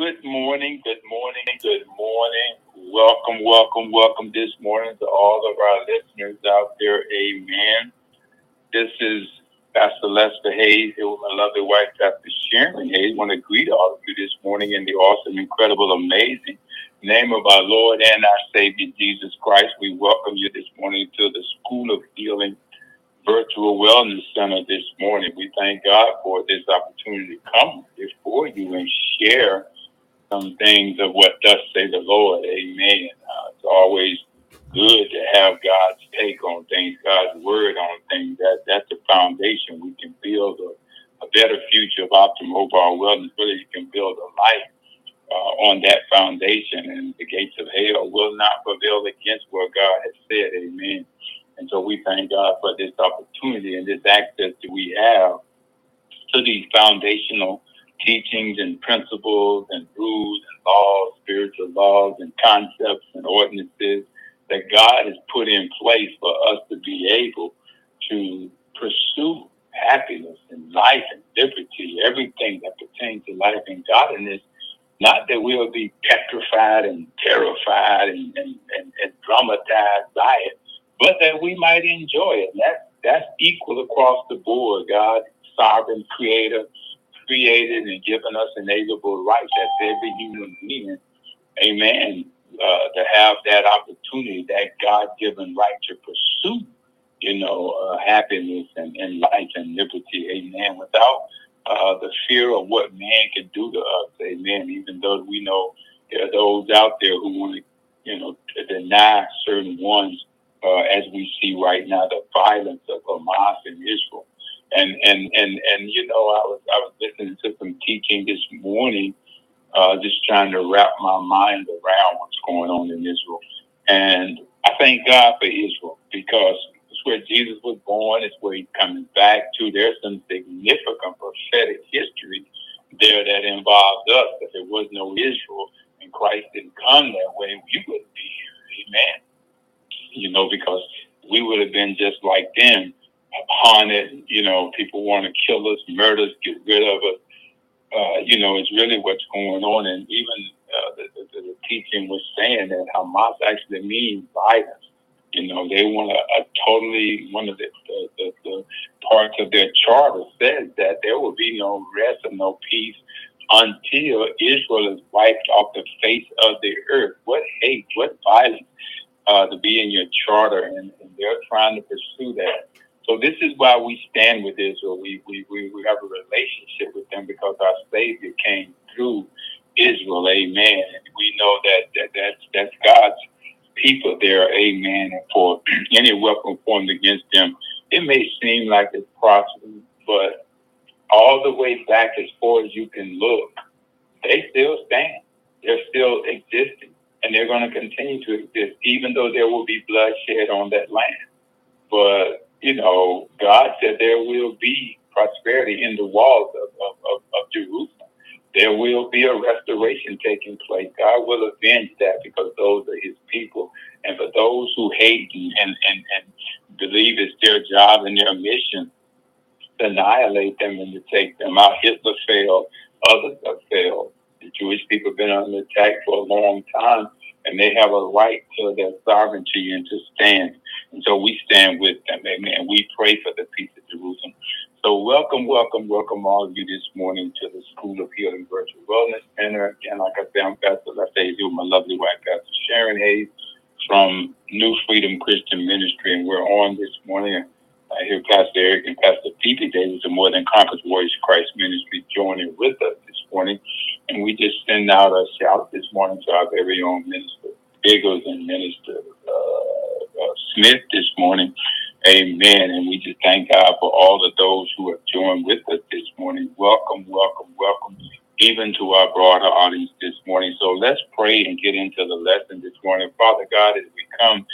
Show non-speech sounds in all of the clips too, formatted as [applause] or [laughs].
Good morning, good morning, good morning. Welcome, welcome, welcome this morning to all of our listeners out there. Amen. This is Pastor Lester Hayes here with my lovely wife, Pastor Sharon Hayes. Want to greet all of you this morning in the awesome, incredible, amazing name of our Lord and our Savior Jesus Christ. We welcome you this morning to the School of Healing Virtual Wellness Center this morning. We thank God for this opportunity to come before you and share some things of what thus say the Lord. Amen. Uh, it's always good to have God's take on things, God's word on things. That that's the foundation. We can build a, a better future of optimal overall wellness. Really, you can build a life uh, on that foundation, and the gates of hell will not prevail against what God has said. Amen. And so we thank God for this opportunity and this access that we have to these foundational teachings and principles and rules and laws, spiritual laws and concepts and ordinances that God has put in place for us to be able to pursue happiness and life and liberty, everything that pertains to life and godliness. Not that we'll be petrified and terrified and, and, and, and dramatized by it, but that we might enjoy it. That's, that's equal across the board. God, sovereign creator, created and given us inalienable rights as every human being, amen, uh, to have that opportunity, that God given right to pursue, you know, uh, happiness and, and life and liberty, amen, without uh, the fear of what man can do to us, amen, even though we know there are those out there who want to, you know, to deny certain ones, uh, as we see right now, the violence of Hamas in Israel and and and and you know, I was I was listening to some teaching this morning, uh, just trying to wrap my mind around what's going on in Israel, and I thank God for Israel because it's where Jesus was born, it's where he's coming back to. There's some significant prophetic history there that involves us. If there was no Israel and Christ didn't come that way, we wouldn't be here. Amen. You know, because we would have been just like them upon it. You know, people want to kill us, murder us, get rid of us. Uh, you know, it's really what's going on. And even uh, the, the, the teaching was saying that Hamas actually means violence. You know, they want a, a totally, one of the, the, the, the parts of their charter says that there will be no rest and no peace until Israel is wiped off the face of the earth. What hate, what violence uh, to be in your charter, and, and they're trying to pursue that. So this is why we stand with Israel. We, we, we, we have a relationship with them because our Savior came through Israel. Amen. We know that, that that's, that's God's people there. Amen. And for [clears throat] any weapon formed against them, it may seem like it's possible, but all the way back as far as you can look, they still stand. They're still existing. And they're going to continue to exist, even though there will be bloodshed on that land. But you know, God said there will be prosperity in the walls of, of, of, of Jerusalem. There will be a restoration taking place. God will avenge that because those are his people. And for those who hate and, and, and, and believe it's their job and their mission to annihilate them and to take them out, Hitler failed, others have failed. The Jewish people have been under attack for a long time and they have a right to their sovereignty and to stand. And so we stand with them, amen. We pray for the peace of Jerusalem. So welcome, welcome, welcome all of you this morning to the School of Healing Virtual Wellness Center. Again, like I said, I'm Pastor Hayes with my lovely wife, Pastor Sharon Hayes from New Freedom Christian Ministry. And we're on this morning. I hear Pastor Eric and Pastor Phoebe Davis of More Than Conquerors Warriors Christ Ministry joining with us this morning. And we just send out a shout this morning to our very own minister, Biggers and Minister uh, uh, Smith this morning. Amen. And we just thank God for all of those who have joined with us this morning. Welcome, welcome, welcome, even to our broader audience this morning. So let's pray and get into the lesson this morning. Father God, as we come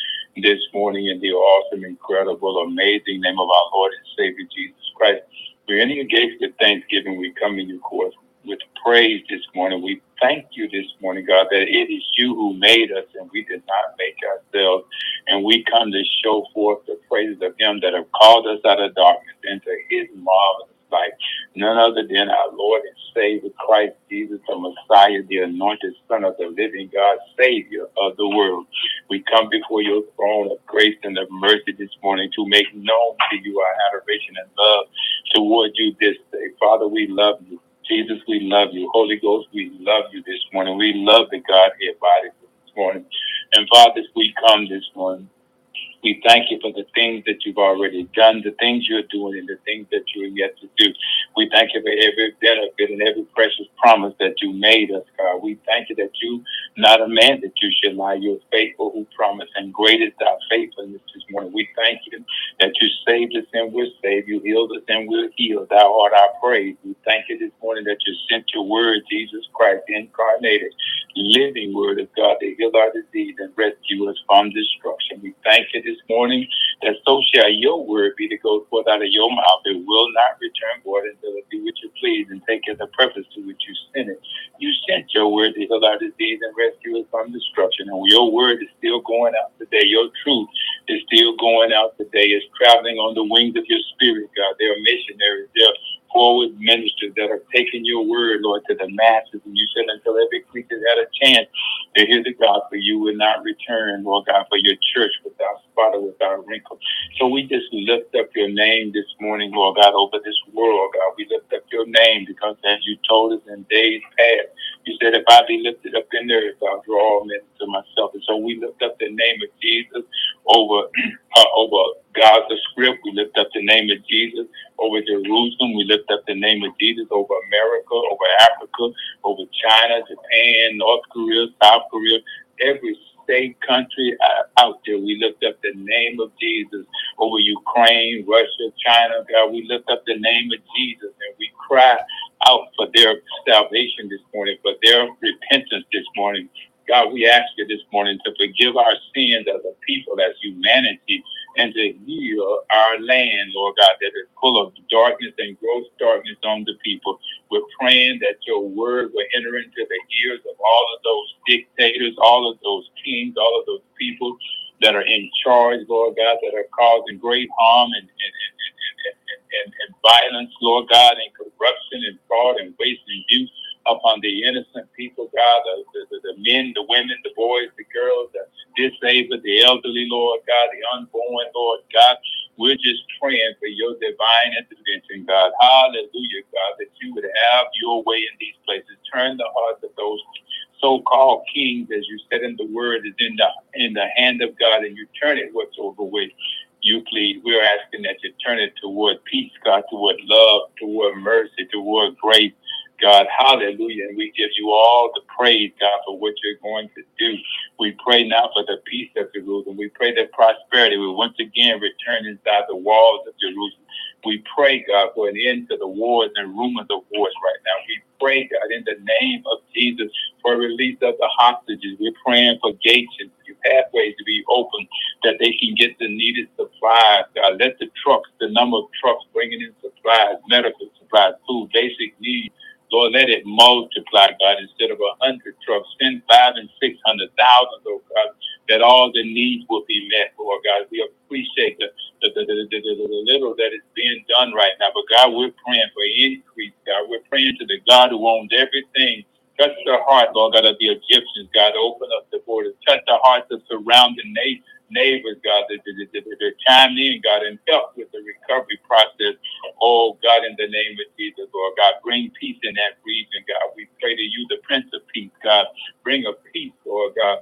this morning in the awesome, incredible, amazing name of our Lord and Savior Jesus Christ, we're in your gates with thanksgiving. We come in your courts with praise this morning. We thank you this morning, God, that it is you who made us and we did not make ourselves. And we come to show forth the praises of him that have called us out of darkness into his marvelous light. None other than our Lord and Savior, Christ Jesus, the Messiah, the anointed Son of the living God, Savior of the world. We come before your throne of grace and of mercy this morning to make known to you our adoration and love toward you this day. Father, we love you. Jesus, we love you. Holy Ghost, we love you this morning. We love the Godhead body this morning. And Father, we come this morning, we thank you for the things that you've already done, the things you're doing, and the things that you're yet to do. We thank you for every benefit and every precious promise that you made us, God. We thank you that you, not a man that you should lie, you're faithful who promised, and great is thy faithfulness this morning. We thank you that you saved us and we're saved. You healed us and we're healed. Thou art our praise. We thank you this morning that you sent your word, Jesus Christ, incarnated, living word of God to heal our disease and rescue us from destruction. We thank you this morning that so shall your word be to go forth out of your mouth. It will not return void until it be what you please and take care the purpose to which you sent it. You sent your word to heal our disease and rescue us from destruction. And your word is still going out today. Your truth is still going out today. It's traveling on the wings of your spirit, God. They are missionaries. They're forward ministers that are taking your word, Lord, to the masses. And you said until every creature had a chance to hear the gospel, you would not return, Lord God, for your church without spot or without wrinkle. So we just lift up your name this morning, Lord God, over this world, God. We lift up your name because as you told us in days past, you said, if I be lifted up in the earth, I'll draw all men to myself. And so we lift up the name of Jesus over [clears throat] uh, over Gaza Strip. We lift up the name of Jesus over Jerusalem. We lift up the name of Jesus over America, over Africa, over China, Japan, North Korea, South Korea, every state, country uh, out there. We lift up the name of Jesus over Ukraine, Russia, China. God, we lift up the name of Jesus and we cry out for their salvation this morning, for their repentance this morning. God, we ask you this morning to forgive our sins as a people, as humanity, and to heal our land, Lord God, that is full of darkness and gross darkness on the people. We're praying that your word will enter into the ears of all of those dictators, all of those kings, all of those people that are in charge, Lord God, that are causing great harm and, and, and, and, and, and violence, Lord God, and corruption and fraud and waste and abuse upon the innocent people, God, the, the, the, men, the women, the boys, the girls, the disabled, the elderly, Lord God, the unborn, Lord God. We're just praying for your divine intervention, God. Hallelujah, God, that you would have your way in these places. Turn the hearts of those so-called kings, as you said in the word, is in the in the hand of God, and you turn it whatsoever way you please. We're asking that you turn it toward peace, God, toward love, toward mercy, toward grace God, hallelujah. And we give you all the praise, God, for what you're going to do. We pray now for the peace of Jerusalem. We pray that prosperity will once again return inside the walls of Jerusalem. We pray, God, for an end to the wars and rumors of wars right now. We pray, God, in the name of Jesus, for release of the hostages. We're praying for gates and pathways to be open that they can get the needed supplies. God, let the trucks, the number of trucks bringing in supplies, medical supplies, food, basic needs, Lord, let it multiply, God, instead of a hundred trucks, send five and six hundred thousand, oh God, that all the needs will be met, Lord God. We appreciate the the, the, the, the, the, the little that is being done right now. But God, we're praying for increase, God. We're praying to the God who owns everything. Touch the heart, Lord God, of the Egyptians, God. Open up the borders. Touch the hearts of surrounding nations neighbors, God, that, that, that, that chime in, God, and help with the recovery process. Oh, God, in the name of Jesus, Lord God, bring peace in that region, God. We pray to you, the Prince of Peace, God. Bring a peace, Lord God,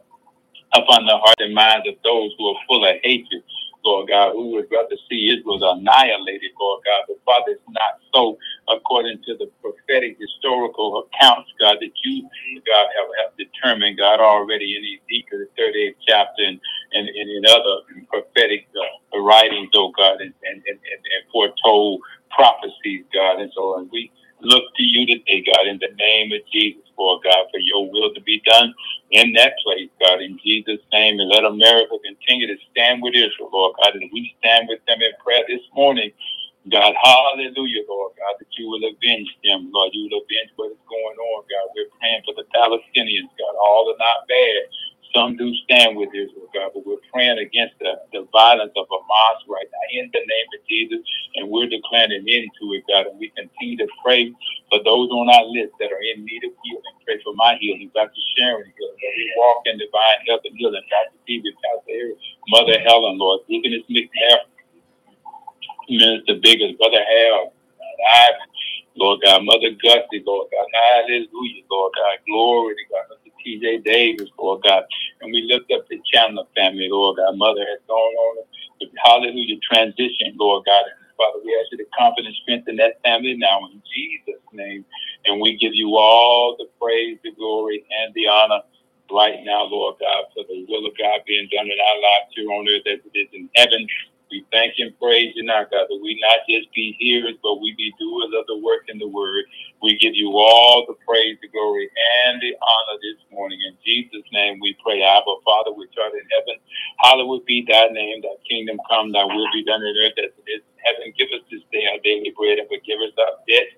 upon the heart and minds of those who are full of hatred. Lord God, who would rather see Israel annihilated, Lord God. But Father, it's not so according to the prophetic historical accounts, God, that you, God, have, have determined, God, already in Ezekiel, the 38th chapter, and, and, and in other prophetic uh, writings, oh God, and, and, and, and foretold prophecies, God. And so and we look to you today, God, in the name of Jesus, Lord God, for your will to be done in that place, God, in Jesus' name. And let America continue to stand with Israel, Lord God, and we stand with them in prayer this morning. God, hallelujah, Lord God, that you will avenge them, Lord. You will avenge what is going on, God. We're praying for the Palestinians, God. All are not bad. Some do stand with Israel, God, but we're praying against the, the violence of Hamas right now in the name of Jesus, and we're declaring an end to it, God. And we continue to pray for those on our list that are in need of healing. Pray for my healing, Dr. Sharon healing. We walk in divine health and healing. Dr. Stevie, Pastor Eric, Mother Helen, Lord, Deaconess McNair, Minister Biggers, Brother Hal, Lord God, Mother Gusty, Lord God, hallelujah, Lord God, glory to God. TJ Davis, Lord God, and we lift up the Chandler family, Lord God, Mother has gone on the hallelujah transition, Lord God, Father, we ask you to comfort and strengthen that family now in Jesus' name, and we give you all the praise, the glory, and the honor right now, Lord God, for the will of God being done in our lives here on earth as it is in heaven. We thank and praise you now, God, that we not just be hearers, but we be doers of the work in the word. We give you all the praise, the glory, and the honor this morning. In Jesus' name we pray. Abba, Father, which art in heaven, hallowed be thy name, thy kingdom come, thy will be done in earth as it is in heaven. Give us this day our daily bread and forgive us our debt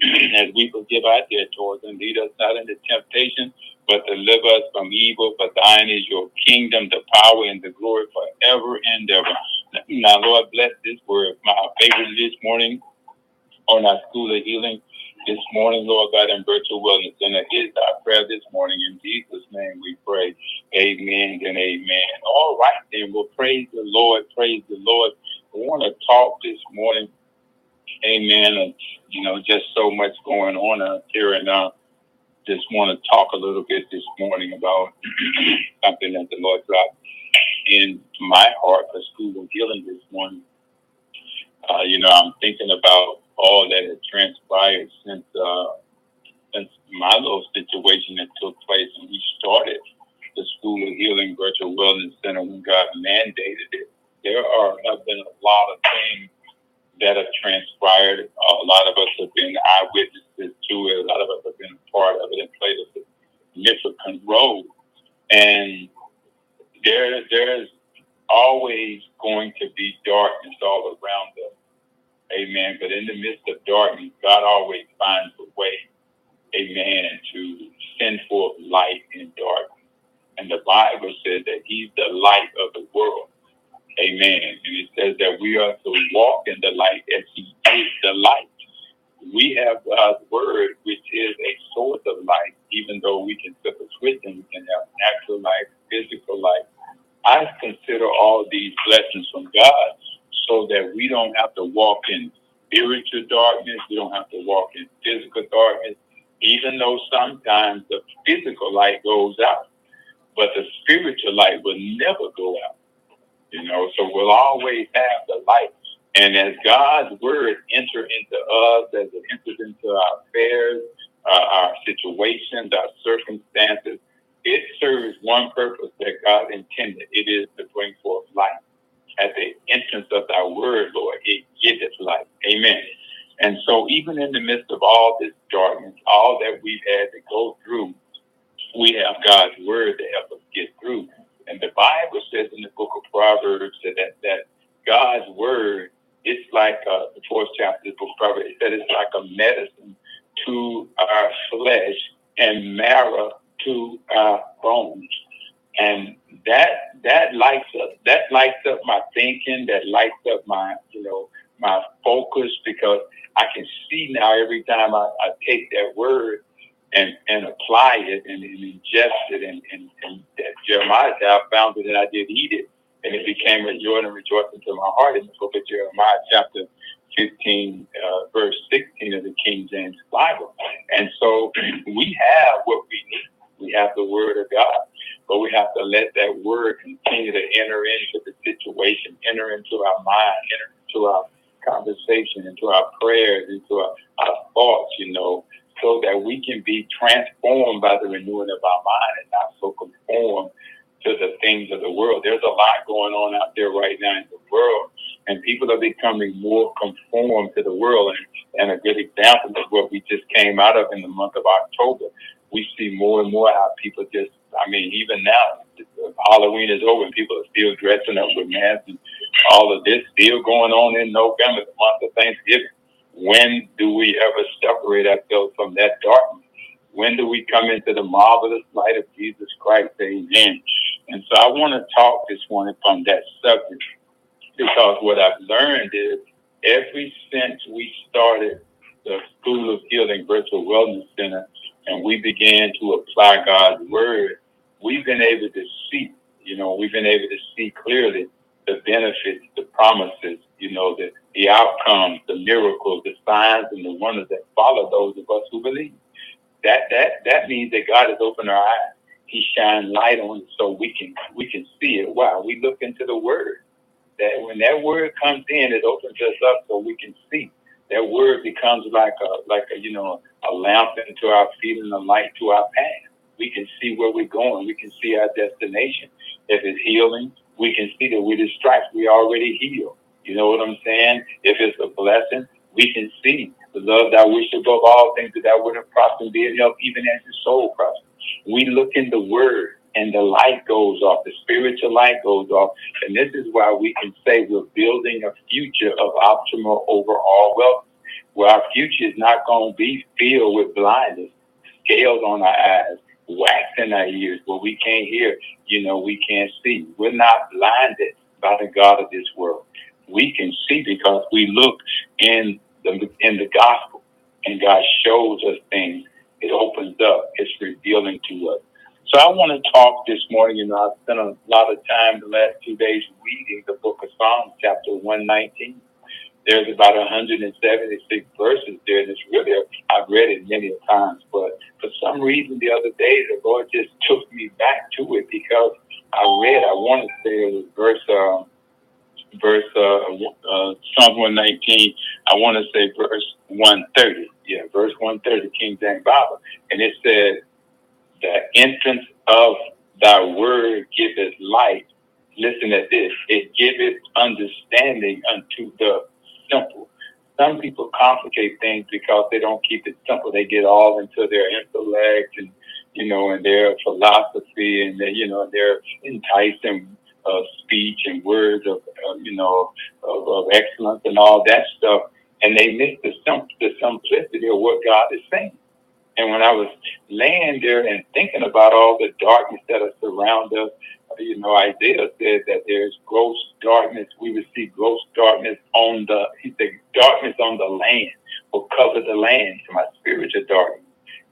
[clears throat] as we forgive our debtors and lead us not into temptation, but deliver us from evil. For thine is your kingdom, the power, and the glory forever and ever. [laughs] Now, Lord, bless this word. My favorite this morning on our school of healing this morning, Lord God, and virtual wellness center is our prayer this morning. In Jesus' name we pray. Amen and amen. All right, then. Well, praise the Lord. Praise the Lord. I want to talk this morning. Amen. And, you know, just so much going on out here. And uh, just want to talk a little bit this morning about [clears throat] something that the Lord dropped in my heart for school of healing this morning. Uh, you know, I'm thinking about all that had transpired since uh, since my little situation that took place when we started the School of Healing Virtual Wellness Center when God mandated it. There are have been a lot of things that have transpired. A lot of us have been eyewitnesses to it. A lot of us have been a part of it and played a significant role. And there, there's always going to be darkness all around us. But in the midst of darkness, God always finds a way, amen, to send forth light in darkness. And the Bible says that He's the light of the world. Amen. And it says that we are to walk in the light as He is the light. We have God's word, which is a source of light, even though we can flip a switch and we can have natural light, physical light. I consider all these blessings from God so that we don't have to walk in spiritual darkness. We don't have to walk in physical darkness, even though sometimes the physical light goes out, but the spiritual light will never go out. You know, so we'll always have the light. And as God's word enter into us, as it enters into our affairs, uh, our situations, our circumstances, it serves one purpose that God intended. It is to bring forth light. At the entrance of thy word, Lord, it giveth light. Amen. And so even in the midst of all this darkness, all that we've had to go through, we have God's word to help us get through. And the Bible says in the book of Proverbs that, that God's word is like uh, the fourth chapter of the book of Proverbs, it said it's like a medicine to our flesh and marrow to our bones. And that that lights up that lights up my thinking, that lights up my, you know, my focus because I can see now every time I, take that word and, and apply it and, and ingest it and, and, and Jeremiah said I found it and I did eat it and it became a joy and rejoicing to my heart in the book of Jeremiah chapter 15 uh, verse 16 of the King James Bible. And so we have what we need. We have the word of God, but we have to let that word continue to enter into the situation, enter into our mind, enter into our conversation, into our prayers, into our, our thoughts, you know, so that we can be transformed by the renewing of our mind and not so conformed to the things of the world. There's a lot going on out there right now in the world, and people are becoming more conformed to the world. And, and a good example of what we just came out of in the month of October. We see more and more how people just, I mean, even now, Halloween is over and people are still dressing up with masks and all of this still going on in November, the month of Thanksgiving. When do we ever separate ourselves from that darkness? When do we come into the marvelous light of Jesus Christ? Amen. And so I want to talk this morning from that subject because what I've learned is every since we started the School of Healing Virtual Wellness Center and we began to apply God's Word, we've been able to see, you know, we've been able to see clearly the benefits, the promises, you know, the, the outcomes, the miracles, the signs, and the wonders that follow those of us who believe. That that that means that God has opened our eyes. He shined light on it so we can we can see it. Wow, we look into the Word. That when that Word comes in, it opens us up so we can see. That Word becomes like a like a you know a lamp into our feet and a light to our path. We can see where we're going. We can see our destination. If it's healing, we can see that with his stripes we already healed. You know what I'm saying? If it's a blessing, we can see the love that we should above all things that that would have prospered in health, even as your soul prospers. We look in the word and the light goes off, the spiritual light goes off. And this is why we can say we're building a future of optimal overall wealth, where our future is not going to be filled with blindness, scales on our eyes, wax in our ears where we can't hear, you know, we can't see. We're not blinded by the God of this world. We can see because we look in the in the gospel and God shows us things. It opens up, it's revealing to us. So I want to talk this morning. You know, I've spent a lot of time the last two days reading the book of Psalms, chapter 119 there's about 176 verses there, and it's really, I've read it many times, but for some reason the other day, the Lord just took me back to it because I read, I want to say it was verse, uh, verse, uh, uh, Psalm 119, I want to say verse 130. Yeah, verse 130, King James Bible. And it said, the entrance of thy word giveth light. Listen at this. It giveth understanding unto the simple. Some people complicate things because they don't keep it simple. They get all into their intellect and you know, and their philosophy and their, you know, their enticing uh, speech and words of, uh, you know, of, of, excellence and all that stuff, and they miss the, sim- the simplicity of what God is saying. And when I was laying there and thinking about all the darkness that is around us, you know, Isaiah said that there's gross darkness. We would see gross darkness on the, he said, darkness on the land will cover the land to my spiritual darkness.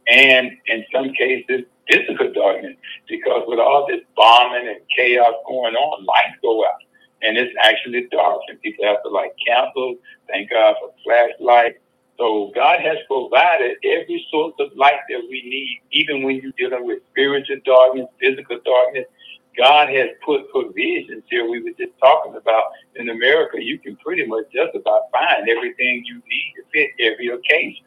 And in some cases, physical darkness, because with all this bombing and chaos going on, lights go out. And it's actually dark, and people have to light candles. Thank God for flashlights. So God has provided every source of light that we need, even when you're dealing with spiritual darkness, physical darkness. God has put provisions here. We were just talking about in America, you can pretty much just about find everything you need to fit every occasion.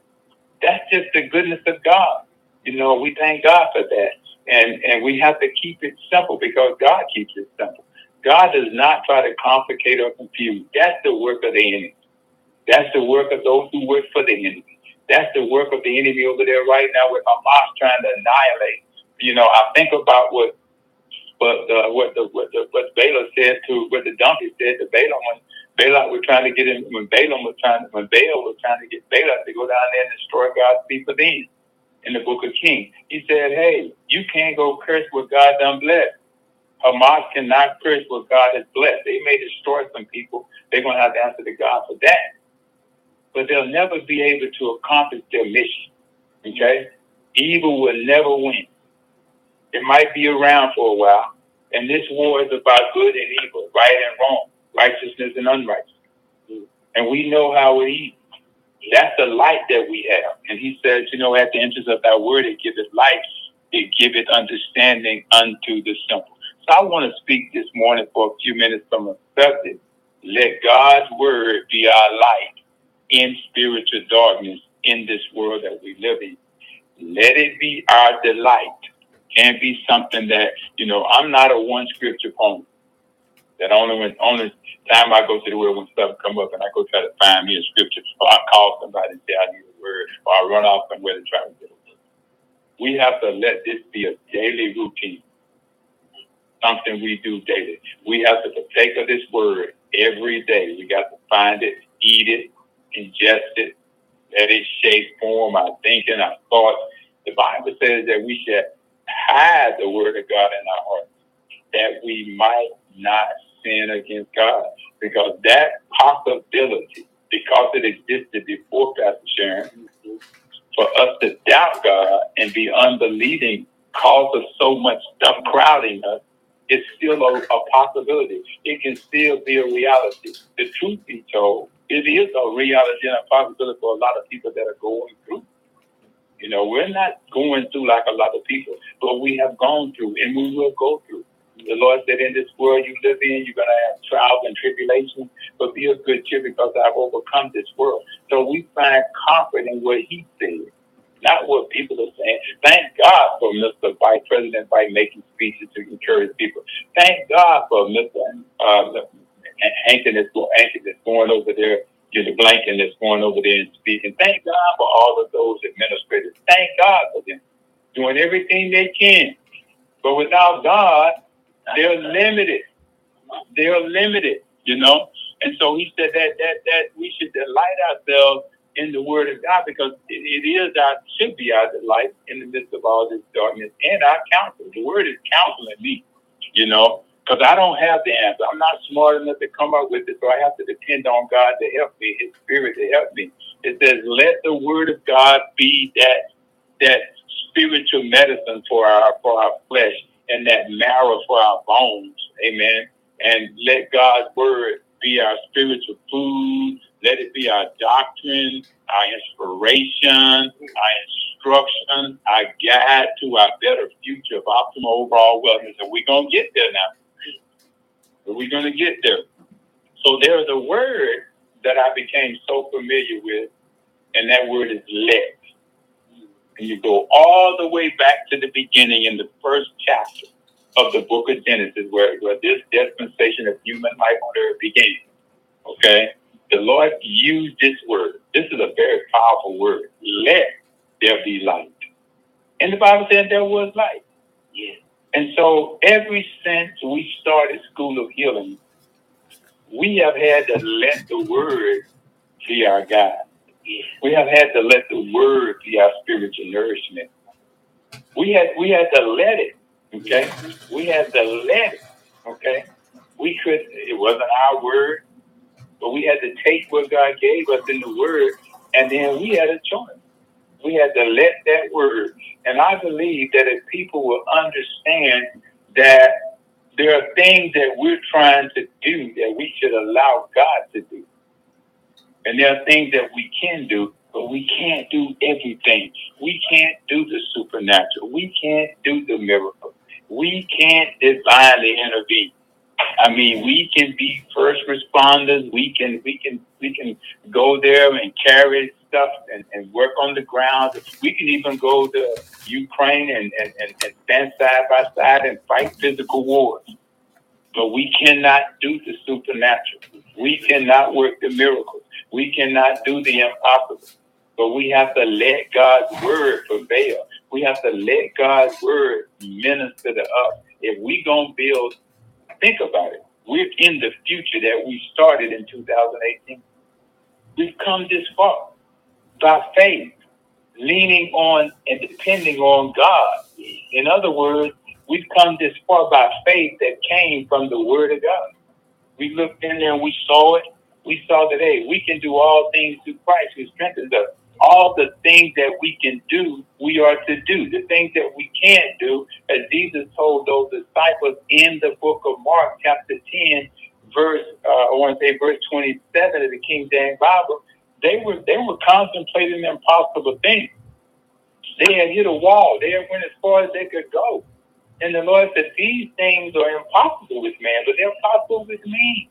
That's just the goodness of God. You know, we thank God for that. And and we have to keep it simple because God keeps it simple. God does not try to complicate or confuse. That's the work of the enemy. That's the work of those who work for the enemy. That's the work of the enemy over there right now with Hamas trying to annihilate. You know, I think about what but uh, what the what the what Balaam said to what the donkey said to Balaam when Balaam was trying to get him when Balaam was trying when Baal was trying to get Balaam to go down there and destroy God's people then in the book of Kings. He said, Hey, you can't go curse what God done blessed. Hamas cannot curse what God has blessed. They may destroy some people. They're gonna have to answer to God for that. But they'll never be able to accomplish their mission. Okay? Evil will never win. It might be around for a while. And this war is about good and evil, right and wrong, righteousness and unrighteousness. And we know how it is. That's the light that we have. And he says, you know, at the entrance of that word, it giveth light, it giveth understanding unto the simple. So I want to speak this morning for a few minutes from a subject. Let God's word be our light in spiritual darkness in this world that we live in. Let it be our delight can't be something that you know. I'm not a one scripture pony. That only when only time I go to the word when stuff come up and I go try to find me a scripture, or I call somebody and say I need a word, or I run off somewhere to try to get a word. We have to let this be a daily routine, something we do daily. We have to partake of this word every day. We got to find it, eat it, ingest it, let it shape form our thinking, our thoughts. The Bible says that we should hide the word of God in our hearts. that we might not sin against God. Because that possibility, because it existed before Pastor Sharon, for us to doubt God and be unbelieving causes so much stuff crowding us, it's still a, a possibility. It can still be a reality. The truth be told, it is a reality and a possibility for a lot of people that are going through. You know, we're not going through like a lot of people, but we have gone through and we will go through. The Lord said, In this world you live in, you're going to have trials and tribulations, but be of good cheer because I've overcome this world. So we find comfort in what He said, not what people are saying. Thank God for Mr. Vice President by making speeches to encourage people. Thank God for Mr. Uh, Hankin that's going over there the Blinken that's going over there and speaking. Thank God for all of those administrators. Thank God for them doing everything they can. But without God, they're limited. They're limited, you know. And so he said that that that we should delight ourselves in the Word of God because it, it is our should be our delight in the midst of all this darkness and our counsel. The Word is counseling me, you know because I don't have the answer. I'm not smart enough to come up with it, so I have to depend on God to help me, His Spirit to help me. It says, "Let the Word of God be that that spiritual medicine for our for our flesh and that marrow for our bones." Amen. And let God's Word be our spiritual food. Let it be our doctrine, our inspiration, our instruction, our guide to our better future of optimal overall wellness. And we're going to get there now. But we're going to get there. So there's a word that I became so familiar with, and that word is let. And you go all the way back to the beginning in the first chapter of the book of Genesis, where, where this dispensation of human life on earth began. Okay? The Lord used this word. This is a very powerful word. Let there be light. And the Bible said there was light. Yeah. And so, ever since we started School of Healing, we have had to let the Word be our guide. We have had to let the Word be our spiritual nourishment. We had we had to let it. Okay, we had to let it. Okay, we could. It wasn't our word, but we had to take what God gave us in the Word, and then we had a choice. We had to let that word. And I believe that if people will understand that there are things that we're trying to do that we should allow God to do. And there are things that we can do, but we can't do everything. We can't do the supernatural. We can't do the miracle. We can't divinely intervene. I mean, we can be first responders. We can, we can, we can go there and carry stuff and, and work on the ground. We can even go to Ukraine and, and, and, and stand side by side and fight physical wars. But we cannot do the supernatural. We cannot work the miracles. We cannot do the impossible. But we have to let God's word prevail. We have to let God's word minister to us. If we gonna build, think about it. We're in the future that we started in 2018. We've come this far by faith, leaning on and depending on God. In other words, we've come this far by faith that came from the Word of God. We looked in there and we saw it. We saw that, hey, we can do all things through Christ who strengthens us. All the things that we can do, we are to do. The things that we can't do, as Jesus told those disciples in the book of Mark, chapter 10, verse, uh, I want to say verse 27 of the King James Bible, they were they were contemplating impossible things. They had hit a wall. They had went as far as they could go. And the Lord said, These things are impossible with man, but they're possible with me.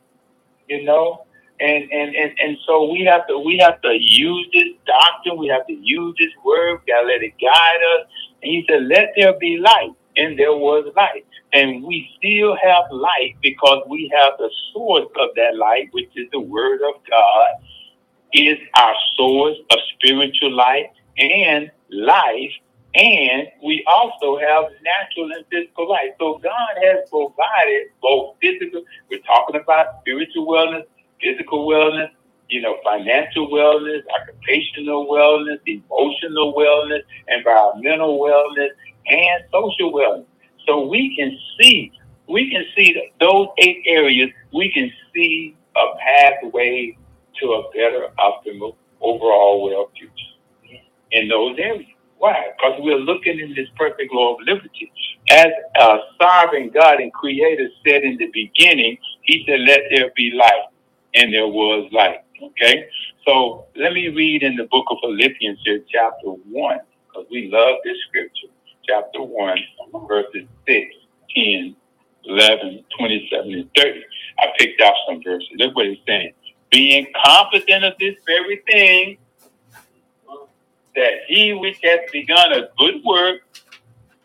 You know? And and, and and so we have to we have to use this doctrine, we have to use this word, we gotta let it guide us. And he said, Let there be light. And there was light. And we still have light because we have the source of that light, which is the word of God is our source of spiritual life and life. And we also have natural and physical life. So God has provided both physical, we're talking about spiritual wellness, physical wellness, you know, financial wellness, occupational wellness, emotional wellness, environmental wellness, and social wellness. So we can see we can see those eight areas, we can see a pathway to a better, optimal, overall well future in those areas. Why? Because we're looking in this perfect law of liberty. As a sovereign God and creator said in the beginning, he said, let there be light. And there was light. Okay? So let me read in the book of Philippians here, chapter 1, because we love this scripture. Chapter 1, verses 6, 10, 11, 27, and 30. I picked out some verses. Look what it's saying. Being confident of this very thing, that he which has begun a good work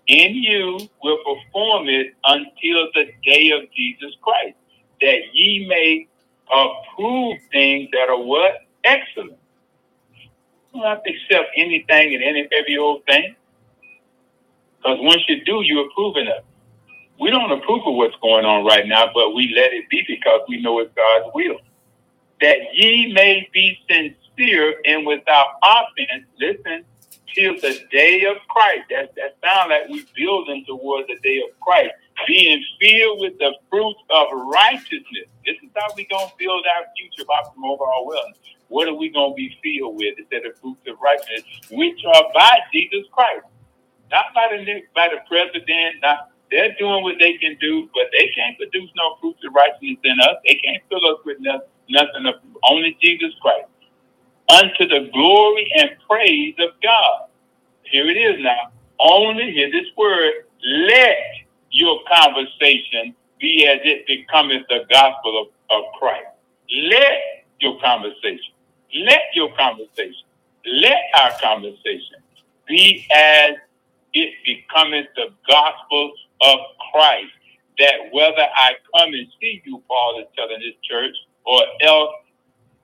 in you will perform it until the day of Jesus Christ, that ye may approve things that are what? Excellent. You don't have to accept anything and any every old thing. Because once you do, you're approving of it. We don't approve of what's going on right now, but we let it be because we know it's God's will. That ye may be sincere and without offense, listen, till the day of Christ. That, that like we building towards the day of Christ, being filled with the fruit of righteousness. This is how we to build our future by promoting our wellness. What are we to be filled with? It said the fruits of righteousness, which are by Jesus Christ. Not by the by the president, not they're doing what they can do, but they can't produce no fruits of righteousness in us. They can't fill us with nothing, nothing of only Jesus Christ. Unto the glory and praise of God. Here it is now. Only hear this word. Let your conversation be as it becometh the gospel of, of Christ. Let your conversation. Let your conversation. Let our conversation be as it becometh the gospel of Christ. That whether I come and see you, Paul is telling this church, or else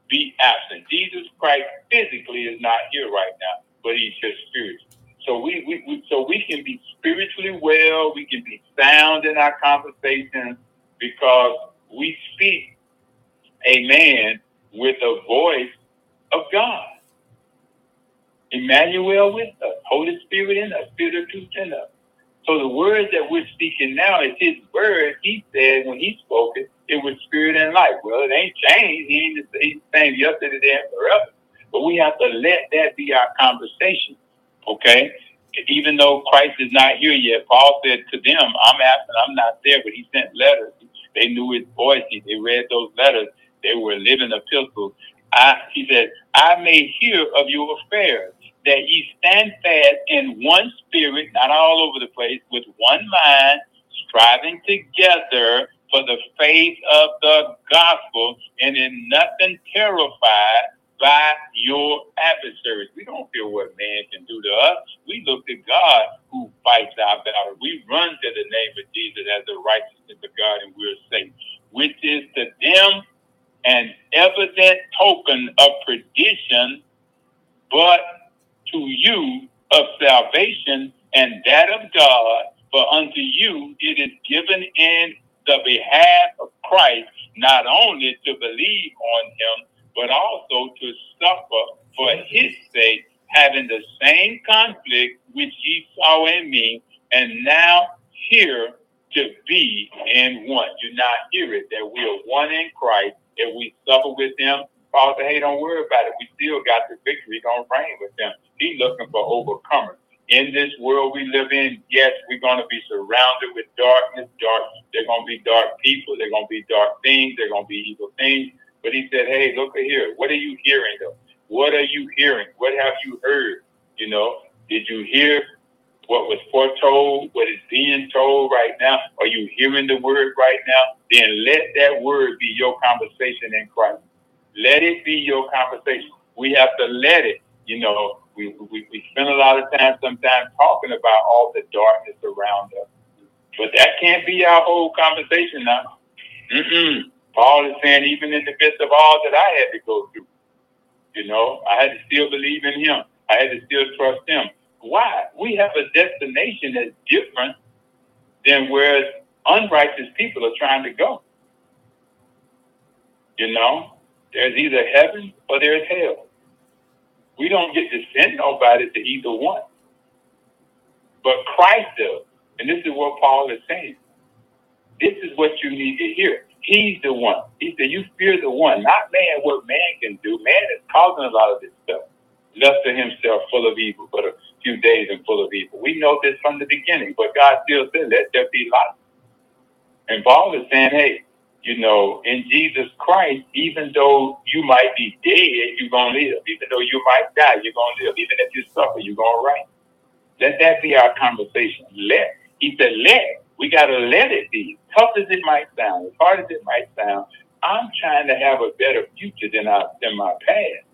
be absent. Jesus Christ physically is not here right now, but he's just spiritual. So we, we, we so we can be spiritually well, we can be sound in our conversations because we speak, amen, with a voice of God. Emmanuel with us, Holy Spirit in us, Spirit of truth in us. So the words that we're speaking now is his word. He said when he spoke it, it was spirit and life. Well, it ain't changed. He ain't the same yesterday, today, and forever. But we have to let that be our conversation. Okay? Even though Christ is not here yet, Paul said to them, I'm asking, I'm not there, but he sent letters. They knew his voice. They read those letters. They were living epistles. I, he said, I may hear of your affairs that ye stand fast in one spirit, not all over the place, with one mind, striving together for the faith of the gospel, and in nothing terrified by your adversaries. We don't fear what man can do to us. We look to God who fights our battle. We run to the name of Jesus as the righteousness of God, and we're safe, which is to them an evident token of perdition, but to you of salvation and that of God, for unto you it is given in the behalf of Christ, not only to believe on him, but also to suffer for his sake, having the same conflict which ye saw in me, and now here to be in one. Do not hear it that we are one in Christ, if we suffer with him. Said, hey, don't worry about it. We still got the victory. To reign with them. He's looking for overcomers. In this world we live in, yes, we're going to be surrounded with darkness. Dark. They're going to be dark people. They're going to be dark things. They're going to be evil things. But he said, hey, look at here. What are you hearing, though? What are you hearing? What have you heard? You know, did you hear what was foretold, what is being told right now? Are you hearing the word right now? Then let that word be your conversation in Christ. Let it be your conversation. We have to let it, you know, we, we, we spend a lot of time sometimes talking about all the darkness around us. But that can't be our whole conversation now. Mm-mm. Paul is saying, even in the midst of all that I had to go through, you know, I had to still believe in him. I had to still trust him. Why? We have a destination that's different than where unrighteous people are trying to go. You know, there's either heaven or there's hell. We don't get to send nobody to either one. But Christ does. And this is what Paul is saying. This is what you need to hear. He's the one. He said, You fear the one, not man, what man can do. Man is causing a lot of this stuff. Left to himself, full of evil, but a few days and full of evil. We know this from the beginning, but God still said, Let there be light. And Paul is saying, Hey, you know, in Jesus Christ, even though you might be dead, you're going to live. Even though you might die, you're going to live. Even if you suffer, you're going to reign. Let that be our conversation. Let. He said, let. We got to let it be. Tough as it might sound, as hard as it might sound, I'm trying to have a better future than, I, than my past.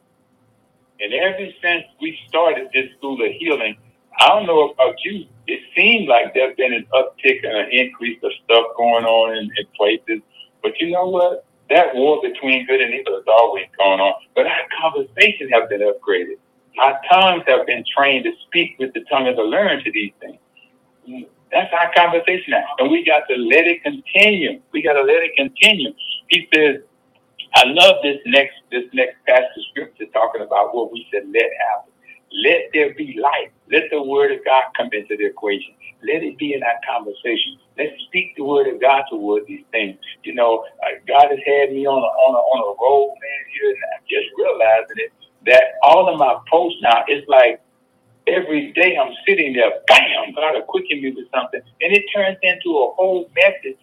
And ever since we started this school of healing, I don't know about you, it seems like there's been an uptick and an increase of stuff going on in, in places. But you know what? That war between good and evil is always going on. But our conversations have been upgraded. Our tongues have been trained to speak with the tongue of the learned to these things. That's our conversation now. And we got to let it continue. We got to let it continue. He says, I love this next this next passage of scripture talking about what we said let happen. Let there be light. Let the word of God come into the equation. Let it be in our conversation. Let's speak the word of God toward these things. You know, uh, God has had me on a on a on a roll, man, here, and I'm just realizing it that all of my posts now it's like every day I'm sitting there, bam, God will quicken me with something, and it turns into a whole message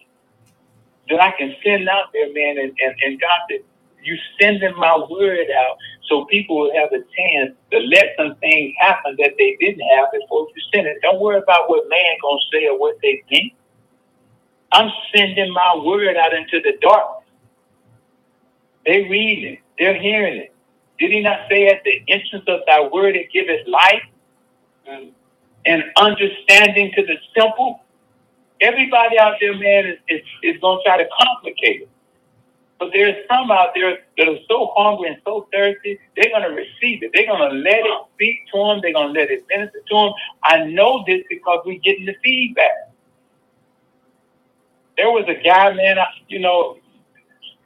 that I can send out there, man. And, and, and God said, you sending my word out so people will have a chance to let some things happen that they didn't have before you send it. Don't worry about what man gonna say or what they think. I'm sending my word out into the darkness. They reading it, they're hearing it. Did he not say at the entrance of thy word it giveth life and understanding to the simple? Everybody out there, man, is, is, is going to try to complicate it. But there's some out there that are so hungry and so thirsty, they're going to receive it. They're going to let it speak to them. They're going to let it minister to them. I know this because we're getting the feedback. There was a guy, man, I, you know,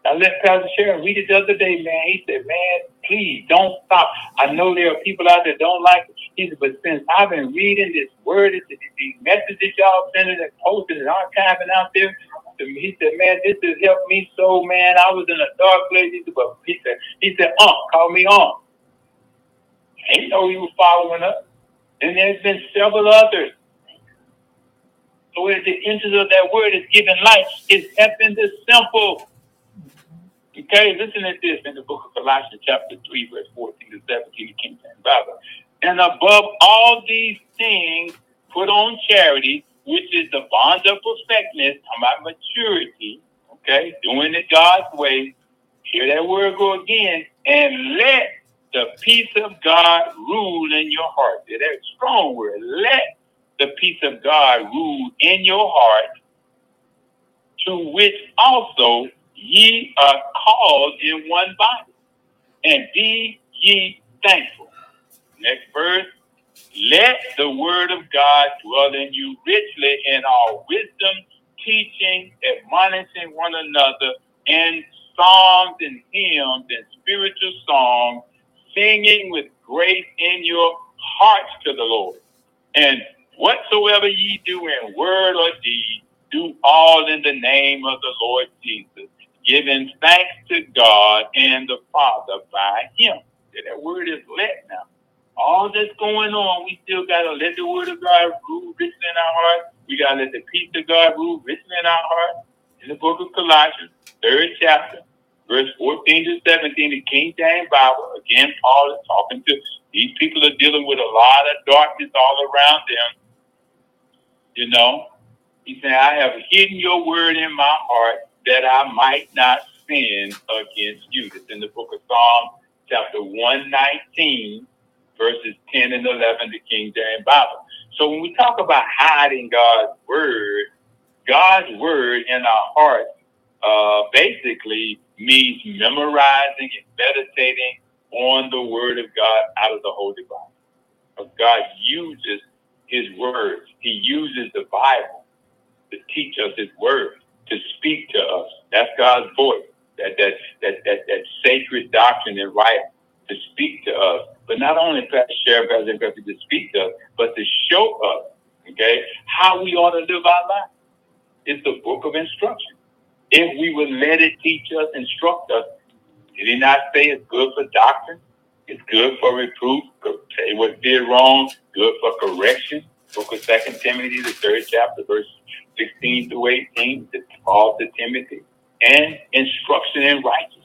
I let Pastor Sharon read it the other day, man. He said, man, please don't stop. I know there are people out there don't like it. He said, but since I've been reading this word, these messages y'all sending and posting and archiving out there, he said, man, this has helped me so, man. I was in a dark place. He said, but he said, he said, um, call me on. I know he was following up. And there's been several others. So at the entrance of that word is giving life. It's helping the simple. Okay, listen to this in the book of Colossians, chapter 3, verse 14 to 17, the King James Bible. And above all these things, put on charity, which is the bond of perfectness, about maturity, okay, doing it God's way. Hear that word go again, and let the peace of God rule in your heart. That's a strong word. Let the peace of God rule in your heart, to which also ye are called in one body, and be ye thankful. Next verse. Let the word of God dwell in you richly in all wisdom, teaching, admonishing one another in psalms and hymns and spiritual songs, singing with grace in your hearts to the Lord. And whatsoever ye do in word or deed, do all in the name of the Lord Jesus, giving thanks to God and the Father by him. That word is let now. All that's going on, we still got to let the word of God rule richly in our heart. We got to let the peace of God rule richly in our heart. In the book of Colossians, third chapter, verse 14 to 17, the King James Bible, again, Paul is talking to these people are dealing with a lot of darkness all around them. You know, he said, I have hidden your word in my heart that I might not sin against you. It's in the book of Psalm, chapter 119, verses 10 and 11, the King James Bible. So when we talk about hiding God's word, God's word in our hearts uh, basically means memorizing and meditating on the word of God out of the Holy Bible. God uses his words. He uses the Bible to teach us his word, to speak to us. That's God's voice. That that that that, that sacred doctrine and right to speak to us, but not only Pastor Sheriff as a to speak to us, but to show us, okay, how we ought to live our life. It's the book of instruction. If we would let it teach us, instruct us, did he not say it's good for doctrine? It's good for reproof. Say what did wrong. Good for correction. Book of Second Timothy, the third chapter, verse 16 to 18, to Paul to Timothy, and instruction in righteousness.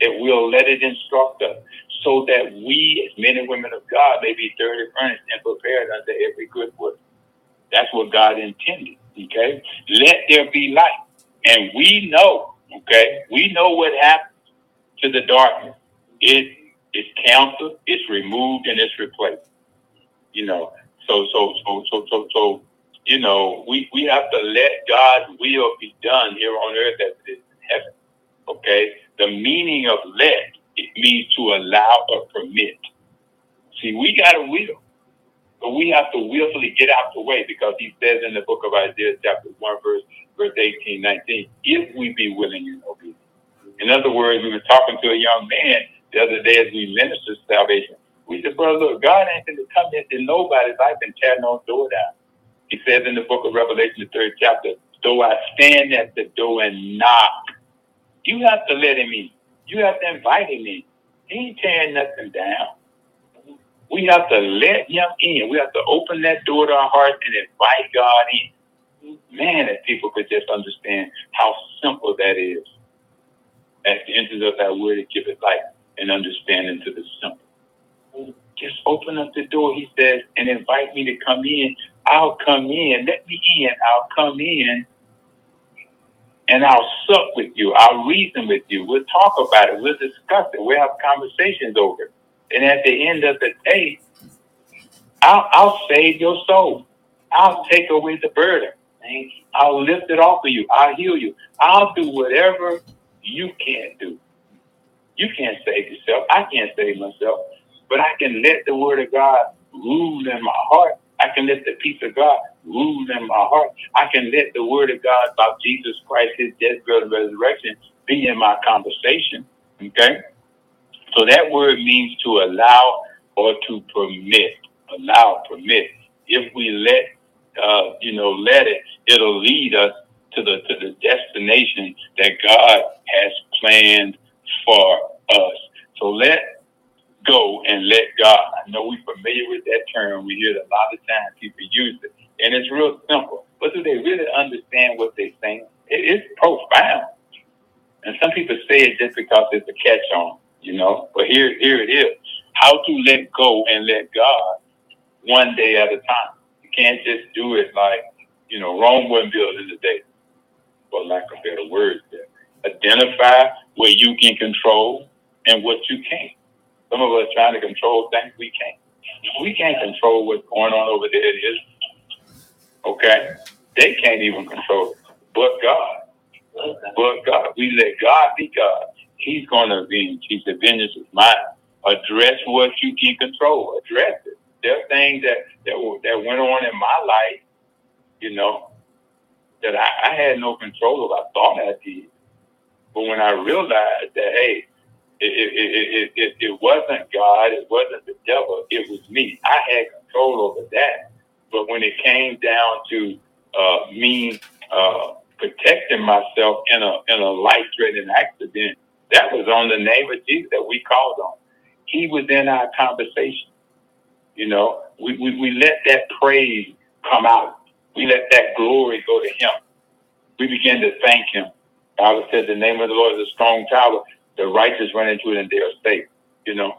That we'll let it instruct us so that we, as men and women of God, may be thoroughly furnished and prepared unto every good work. That's what God intended. Okay? Let there be light. And we know, okay, we know what happens to the darkness. It is canceled, it's removed, and it's replaced. You know, so so so so so so you know, we, we have to let God's will be done here on earth as it is in heaven. Okay? The meaning of let it means to allow or permit. See, we got a will. But we have to willfully get out the way because he says in the book of Isaiah chapter 1 verse verse 18, 19, if we be willing and obedient. In other words, we were talking to a young man the other day as we ministered salvation. We said, brother, look, God ain't going to come into nobody's life and tear no door down. He says in the book of Revelation, the third chapter, though I stand at the door and knock, you have to let him in. You have to invite him in. He ain't tearing nothing down. We have to let him in. We have to open that door to our heart and invite God in. Man, if people could just understand how simple that is. As the entrance of that word, it giveth life and understanding to the simple. Just open up the door, he says, and invite me to come in. I'll come in. Let me in. I'll come in and I'll sup with you. I'll reason with you. We'll talk about it. We'll discuss it. We'll have conversations over it. And at the end of the day, I'll, I'll save your soul. I'll take away the burden. I'll lift it off of you. I'll heal you. I'll do whatever you can't do. You can't save yourself. I can't save myself. But I can let the word of God rule in my heart. I can let the peace of God rule in my heart. I can let the word of God about Jesus Christ, his death, burial, and resurrection be in my conversation. Okay? So that word means to allow or to permit. Allow, permit. If we let, uh, you know, let it, it'll lead us to the to the destination that God has planned for us. So let go and let God. I know we're familiar with that term. We hear it a lot of times people use it. And it's real simple. But do they really understand what they're saying? It is profound. And some people say it just because it's a catch on you know. But here, here it is: how to let go and let God one day at a time. You can't just do it like, you know, Rome wasn't built in a day, for lack of better words. There, identify where you can control and what you can't. Some of us trying to control things we can't. We can't control what's going on over there. It is okay. They can't even control it, but God. But God, we let God be God. He's going to avenge. He said, vengeance is mine. Address what you can control. Address it. There are things that, that, that went on in my life, you know, that I, I had no control of. I thought I did. But when I realized that, hey, it, it, it, it, it wasn't God, it wasn't the devil, it was me. I had control over that. But when it came down to uh, me uh, protecting myself in a in a life threatening accident, that was on the name of Jesus that we called on. He was in our conversation. You know, we, we, we let that praise come out. We let that glory go to him. We began to thank him. Bible said the name of the Lord is a strong tower. The righteous run into it and they are safe. You know,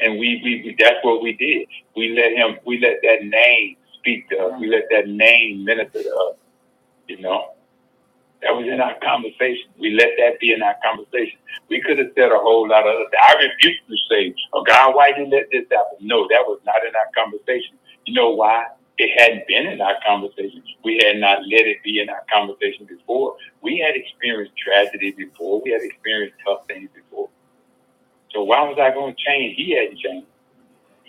and we, we, we that's what we did. We let him. We let that name speak to us. We let that name minister to us. You know, that was in our conversation. We let that be in our conversation. We could have said a whole lot of other things. I refuse to say, oh God, why did you let this happen? No, that was not in our conversation. You know why? It hadn't been in our conversation. We had not let it be in our conversation before. We had experienced tragedy before. We had experienced tough things before. So why was I going to change? He hadn't changed.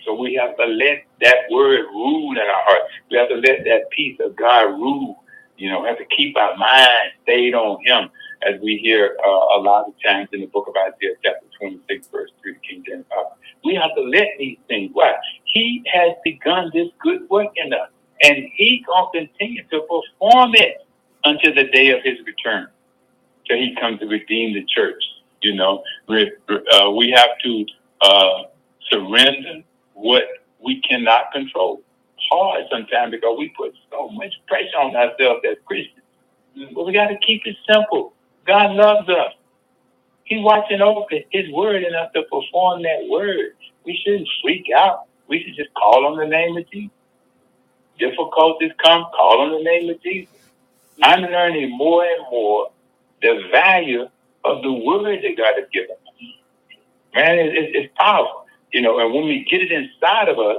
So we have to let that word rule in our heart. We have to let that peace of God rule you know, we have to keep our mind stayed on Him, as we hear uh, a lot of times in the book of Isaiah, chapter 26, verse 3, King James Bible. We have to let these things. Why? He has begun this good work in us, and He's going to continue to perform it until the day of his return, till he comes to redeem the church. You know, we, uh, we have to uh, surrender what we cannot control. Hard sometimes because we put so much pressure on ourselves as Christians. Mm. But we got to keep it simple. God loves us. He's watching over His word and us to perform that word. We shouldn't freak out. We should just call on the name of Jesus. Difficulties come, call on the name of Jesus. Mm. I'm learning more and more the value of the word that God has given us. Man, it, it, it's powerful. You know, and when we get it inside of us,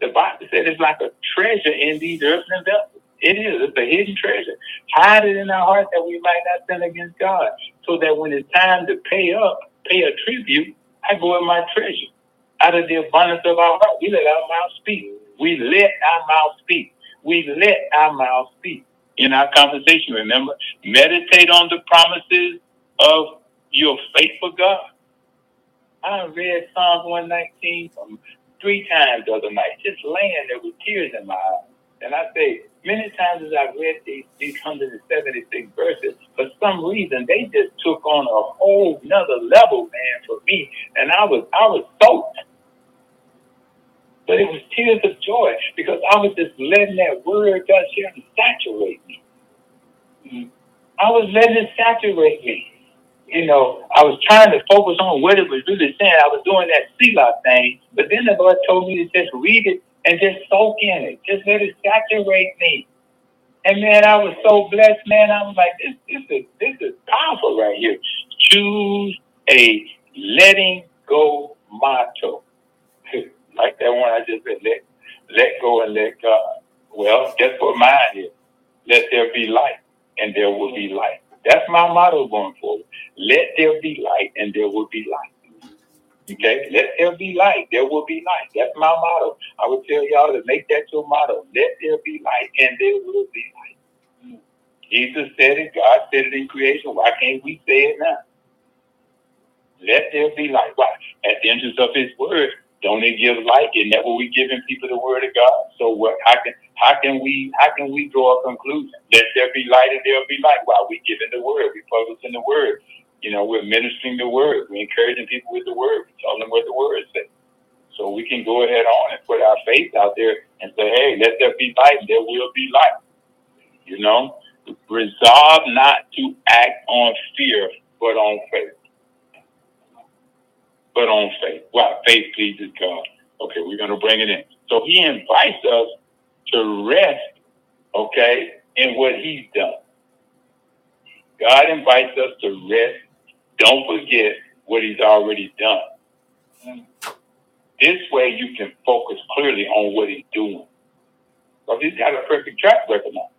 the Bible said it's like a treasure in these earthen vessels. It is. It's a hidden treasure. Hide it in our heart that we might not sin against God. So that when it's time to pay up, pay a tribute, I go with my treasure. Out of the abundance of our heart, we let our mouth speak. We let our mouth speak. We let our mouth speak. In our conversation, remember, meditate on the promises of your faithful God. I read Psalms 119 three times the other night, just laying there with tears in my eyes. And I say, many times as I've read these, these 176 verses, for some reason, they just took on a whole nother level, man, for me. And I was, I was soaked. But it was tears of joy because I was just letting that word God share saturate me. Mm. I was letting it saturate me. You know, I was trying to focus on what it was really saying. I was doing that Selah thing, but then the Lord told me to just read it and just soak in it. Just let it saturate me. And man, I was so blessed, man. I was like, this, this is this is powerful right here. Choose a letting go motto. [laughs] like that one I just said, let let go and let God. Well, guess what mine is? Let there be light, and there will be light. That's my motto going forward. Let there be light, and there will be light. Okay, let there be light. There will be light. That's my motto. I would tell y'all to make that your motto. Let there be light, and there will be light. Jesus said it. God said it in creation. Why can't we say it now? Let there be light. Why? At the entrance of His Word, don't give light? Isn't that what we giving people the Word of God? So what? How can how can we how can we draw a conclusion? Let there be light, and there will be light. Why we giving the Word? We publishing the Word. You know, we're ministering the word. We're encouraging people with the word. We're telling them what the word says. So we can go ahead on and put our faith out there and say, hey, let there be light. There will be light. You know, resolve not to act on fear, but on faith. But on faith. Why? Faith pleases God. Okay, we're going to bring it in. So he invites us to rest, okay, in what he's done. God invites us to rest don't forget what he's already done. This way you can focus clearly on what he's doing. Because he's got a perfect track record now.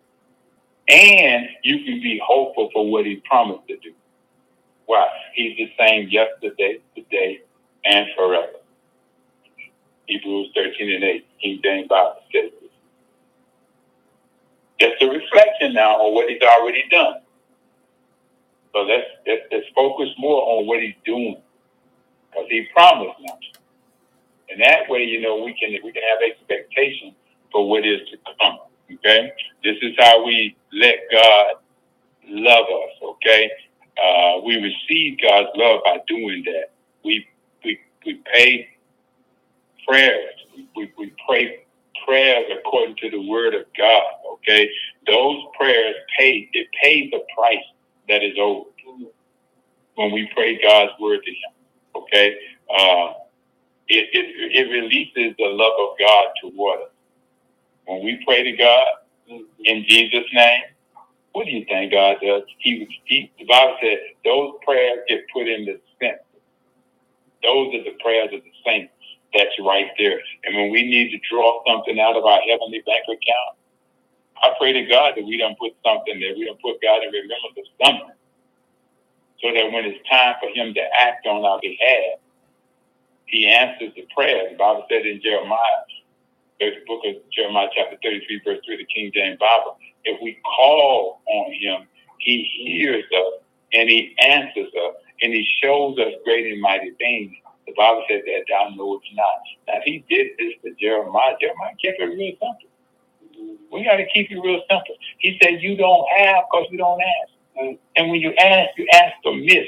And you can be hopeful for what he promised to do. Why? He's the same yesterday, today, and forever. Hebrews 13 and 8, King James Bible says this. Just a reflection now on what he's already done. So let's, let's, let's focus more on what he's doing because he promised now. And that way, you know, we can we can have expectation for what is to come. Okay, this is how we let God love us. Okay, uh, we receive God's love by doing that. We we we pay prayers. We, we pray prayers according to the word of God. Okay, those prayers pay. It pays the price that is owed when we pray God's word to Him. Okay, uh, it, it it releases the love of God toward us. When we pray to God in Jesus' name, what do you think God does? He, he the Bible said those prayers get put in the center. Those are the prayers of the saints. That's right there. And when we need to draw something out of our heavenly bank account, I pray to God that we don't put something there. We don't put God in remembrance of something. So that when it's time for him to act on our behalf, he answers the prayer. The Bible said in Jeremiah, the book of Jeremiah chapter 33, verse 3, the King James Bible, if we call on him, he hears us and he answers us and he shows us great and mighty things. The Bible said that thou knowest not. Now, he did this to Jeremiah, Jeremiah kept it real simple. We got to keep it real simple. He said, You don't have because you don't ask. And when you ask, you ask amiss.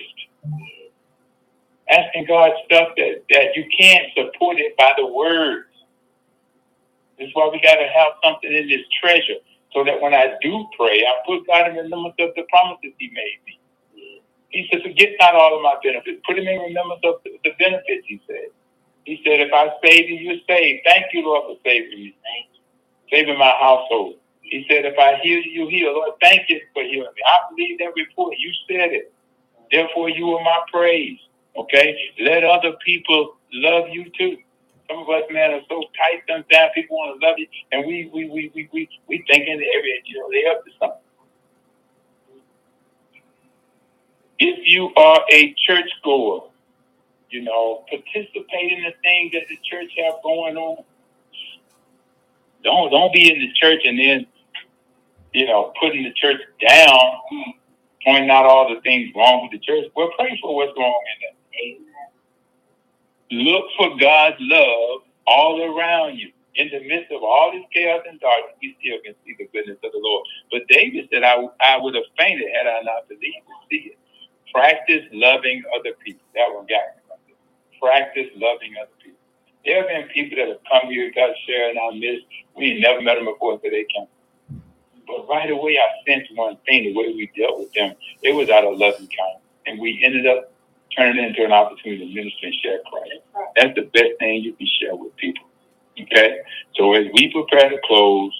Asking God stuff that, that you can't support it by the words. That's why we got to have something in this treasure so that when I do pray, I put God in remembrance of the promises He made me. He said, Forget not all of my benefits. Put Him in remembrance of the, the benefits, He said. He said, If I save you, you're saved. Thank you, Lord, for saving me. Saving my household. He said, If I heal you, you heal. Lord, thank you for healing me. I believe that report. You said it. Therefore, you are my praise. Okay? Let other people love you too. Some of us, man, are so tight sometimes. People want to love you, and we we we we we, we thinking every you know they up to something. If you are a churchgoer, you know, participate in the things that the church have going on. Don't don't be in the church and then, you know, putting the church down, pointing out all the things wrong with the church. Well, pray for what's wrong in it. Look for God's love all around you. In the midst of all this chaos and darkness, we still can see the goodness of the Lord. But David said, I, I would have fainted had I not believed to see it. Practice loving other people. That one got me. Practice loving other people. There have been people that have come here, got sharing our midst. We ain't never met them before until they came. But right away, I sensed one thing, the way we dealt with them, it was out of loving kindness. And we ended up turning it into an opportunity to minister and share Christ. That's the best thing you can share with people. Okay? So as we prepare to close,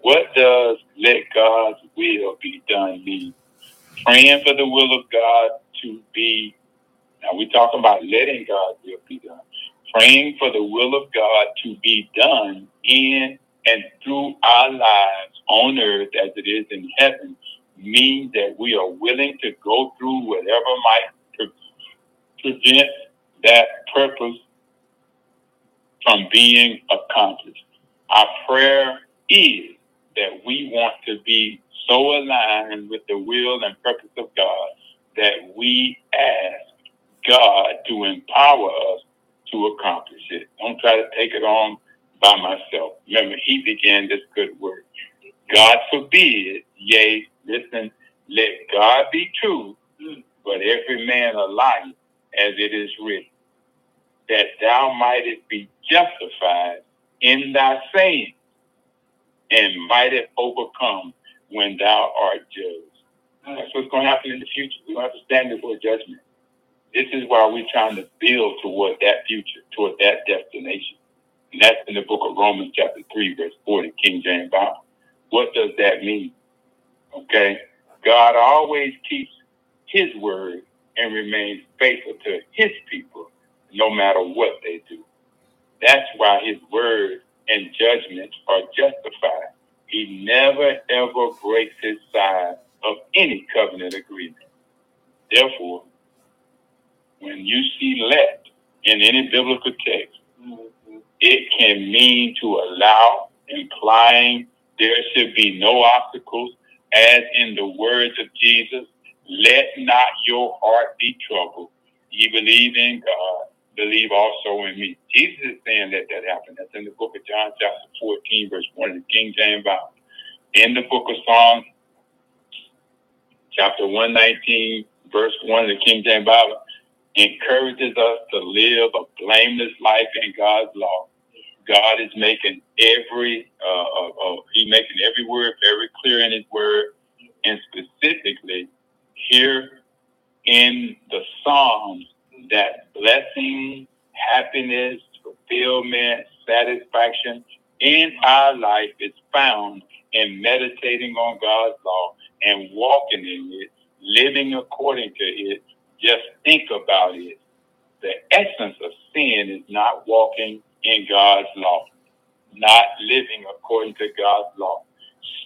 what does let God's will be done mean? Praying for the will of God to be, now we're talking about letting God's will be done. Praying for the will of God to be done in and through our lives on earth as it is in heaven means that we are willing to go through whatever might prevent that purpose from being accomplished. Our prayer is that we want to be so aligned with the will and purpose of God that we ask God to empower us to accomplish it. Don't try to take it on by myself. Remember, He began this good work. God forbid, yea, listen, let God be true, but every man a liar as it is written, that thou mightest be justified in thy saying, and mightest overcome when thou art judged. That's what's going to happen in the future. We're going to have to stand before judgment. This is why we're trying to build toward that future, toward that destination. And that's in the book of Romans, chapter 3, verse 40, King James Bible. What does that mean? Okay? God always keeps his word and remains faithful to his people no matter what they do. That's why his word and judgments are justified. He never ever breaks his side of any covenant agreement. Therefore, when you see let in any biblical text, mm-hmm. it can mean to allow, implying there should be no obstacles, as in the words of Jesus, let not your heart be troubled. You believe in God, believe also in me. Jesus is saying that that happened. That's in the book of John, chapter 14, verse 1 of the King James Bible. In the book of Psalms, chapter 119, verse 1 of the King James Bible, encourages us to live a blameless life in God's law. God is making every, uh, uh, uh, He's making every word very clear in His word, and specifically here in the Psalms that blessing, happiness, fulfillment, satisfaction in our life is found in meditating on God's law and walking in it, living according to it. Just think about it. The essence of sin is not walking in God's law, not living according to God's law.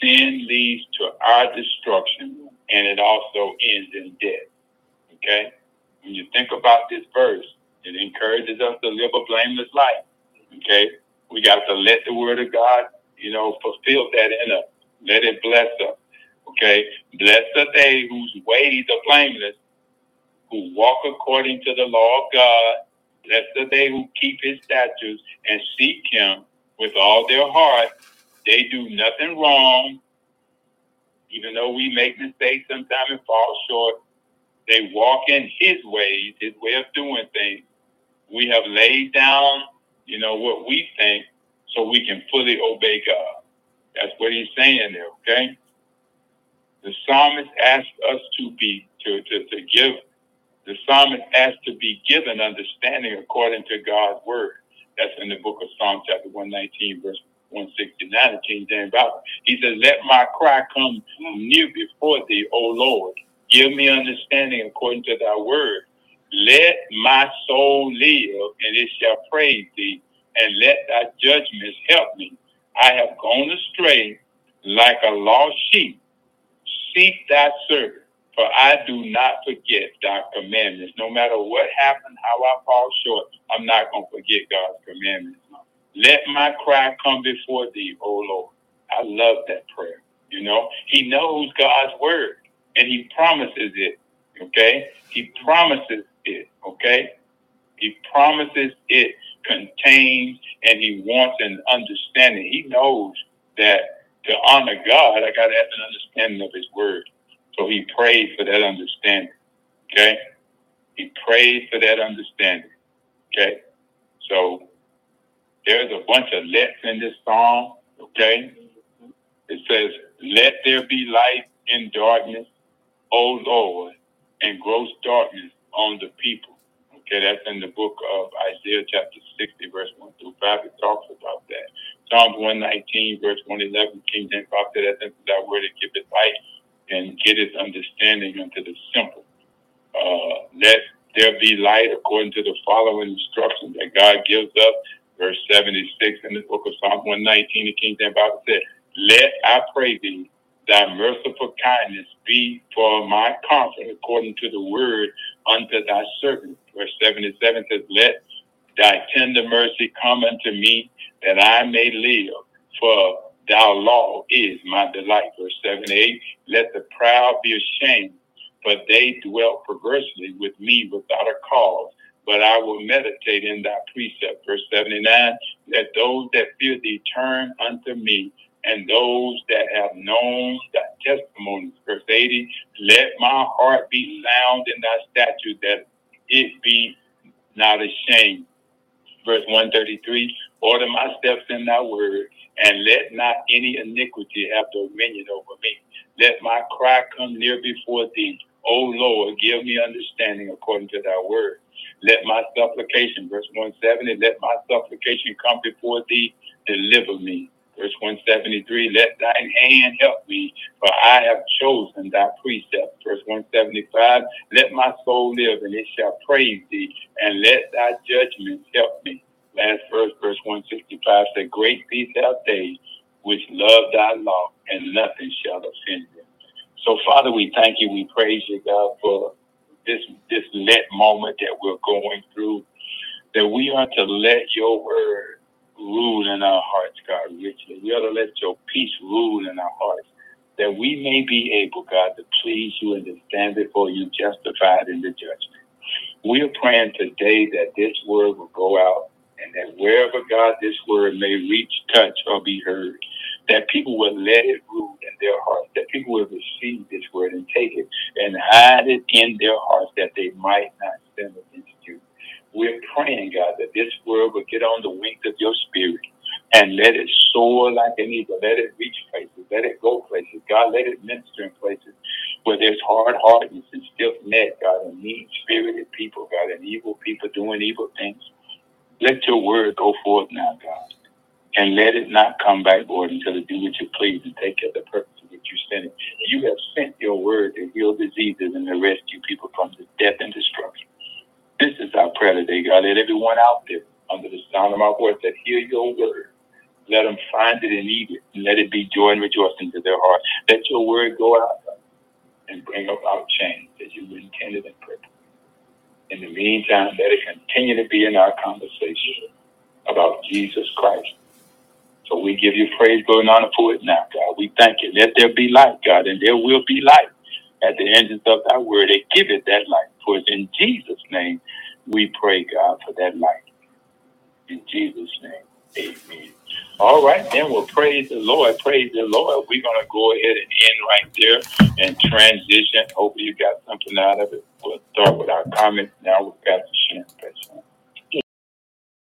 Sin leads to our destruction and it also ends in death. Okay? When you think about this verse, it encourages us to live a blameless life. Okay? We got to let the word of God, you know, fulfill that in us. Let it bless us. Okay? Blessed are they whose ways are blameless, who walk according to the law of God. Blessed are they who keep his statutes and seek him with all their heart. They do nothing wrong, even though we make mistakes sometimes and fall short. They walk in His ways, His way of doing things. We have laid down, you know, what we think so we can fully obey God. That's what He's saying there, okay? The psalmist asked us to be, to, to, to give, the psalmist asked to be given understanding according to God's word. That's in the book of Psalm chapter 119, verse 169 of King James Bible. He says, Let my cry come near before thee, O Lord. Give me understanding according to thy word. Let my soul live, and it shall praise thee, and let thy judgments help me. I have gone astray like a lost sheep. Seek thy servant, for I do not forget thy commandments. No matter what happened, how I fall short, I'm not going to forget God's commandments. Let my cry come before thee, O Lord. I love that prayer. You know, he knows God's word and he promises it. Okay. He promises it. Okay. He promises it contains and he wants an understanding. He knows that to honor God, I got to have an understanding of his word. So he prayed for that understanding. Okay. He prayed for that understanding. Okay. So there's a bunch of lets in this song, okay? It says, Let there be light in darkness, O Lord, and gross darkness on the people. Okay, that's in the book of Isaiah chapter 60, verse 1 through 5. It talks about that. Psalms 119, verse 111, King James Bible said that thy word to give it light and get its understanding unto the simple. Uh, let there be light according to the following instructions that God gives us verse 76 in the book of Psalm 119, the King James Bible said, Let, I pray thee, thy merciful kindness be for my comfort according to the word unto thy servant. Verse 77 says, Let thy tender mercy come unto me that I may live, for thy law is my delight. Verse 78, Let the proud be ashamed, for they dwell perversely with me without a cause but I will meditate in thy precept. Verse 79, let those that fear thee turn unto me, and those that have known thy testimonies. Verse 80, let my heart be sound in thy statute, that it be not ashamed. Verse 133, order my steps in thy word, and let not any iniquity have dominion over me. Let my cry come near before thee. O Lord, give me understanding according to thy word. Let my supplication, verse 170, let my supplication come before thee, deliver me. Verse 173, let thine hand help me, for I have chosen thy precept. Verse 175, let my soul live, and it shall praise thee, and let thy judgments help me. Last verse, verse 165 said, Great peace have they which love thy law, and nothing shall offend them. So, Father, we thank you, we praise you, God, for this this let moment that we're going through, that we are to let your word rule in our hearts, God, richly. We are to let your peace rule in our hearts, that we may be able, God, to please you and to stand before you justified in the judgment. We are praying today that this word will go out and that wherever, God, this word may reach, touch, or be heard, that people will let it rule in their hearts, that people will receive this word and take it and hide it in their hearts that they might not sin against you. We're praying, God, that this word will get on the wings of your spirit and let it soar like an eagle. Let it reach places. Let it go places. God, let it minister in places where there's hard hardness and stiff neck, God, and mean spirited people, God, and evil people doing evil things. Let your word go forth now, God and let it not come back, Lord, until it do what you please and take care of the purpose of you sent it. You have sent your word to heal diseases and to rescue people from the death and destruction. This is our prayer today, God. Uh, let everyone out there under the sound of my voice that hear your word. Let them find it and eat it, and let it be joy and rejoicing to their heart. Let your word go out and bring about change as you intended and purpose. In the meantime, let it continue to be in our conversation about Jesus Christ so we give you praise, glory, and honor for it now, God. We thank you. Let there be light, God, and there will be light at the entrance of thy word. And give it that light. For it's in Jesus' name we pray, God, for that light. In Jesus' name, amen. All right, then we'll praise the Lord. Praise the Lord. We're going to go ahead and end right there and transition. Hopefully, you got something out of it. We'll start with our comments now we've got Pastor Shan.